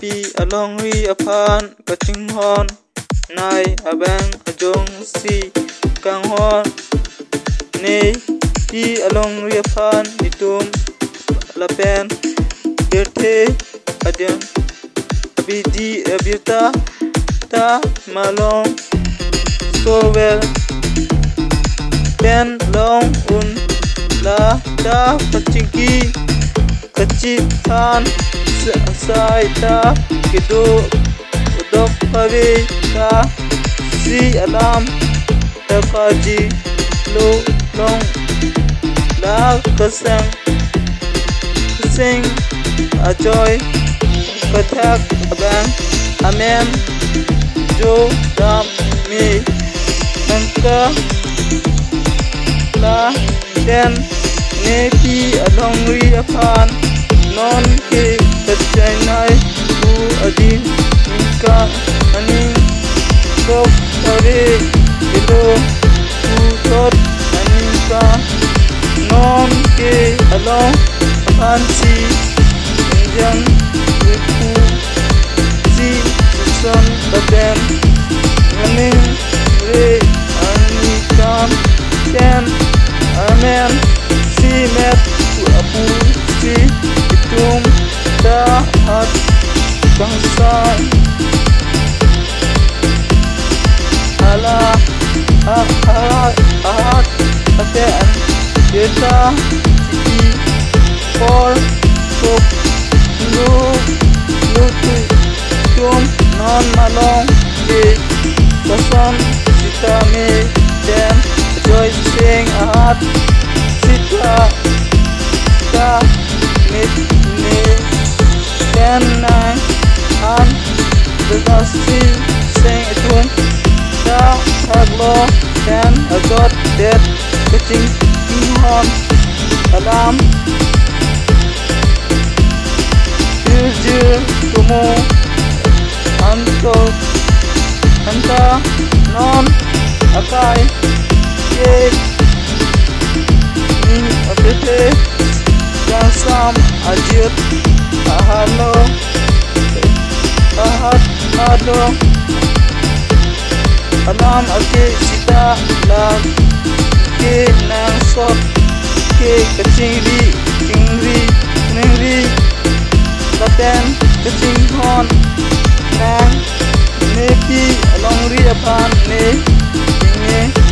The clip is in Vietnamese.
pi along ri aphan kaching hon. Nai abang ajong si, kang hon. Nei pi along ri aphan itum lapen birthe adyan abidi abita ta malong so well pen long un, la ta pachiki kachi than sai ta kidu udok pavi ta si alam takaji lo long la kasang sing, ajoy kathak abang, amen jo dam, mi angka la den ne, pi along ri aphan non ke kachai nai u adin inka aning kop pare ilo u tot aning ka non ke along aphan si indian wiku si son baden for tuk lu lu tu tum non malong di kasan sita me ten joy sing ahat sita ta mit me ten nang an the dusty sing tune ta taglo ten agot det kuching hon alam Jujur tumu Anto Anta Non Akai Ye Ning Apete Jansam Ajit Ahalo Ahat Hado Alam Ake Sita Lag Ke Nang Sot Ke Kachingri Chingri Ningri Laten Kaching Hon Nang Ne Pi Along Ri Apan Ne Inge Ne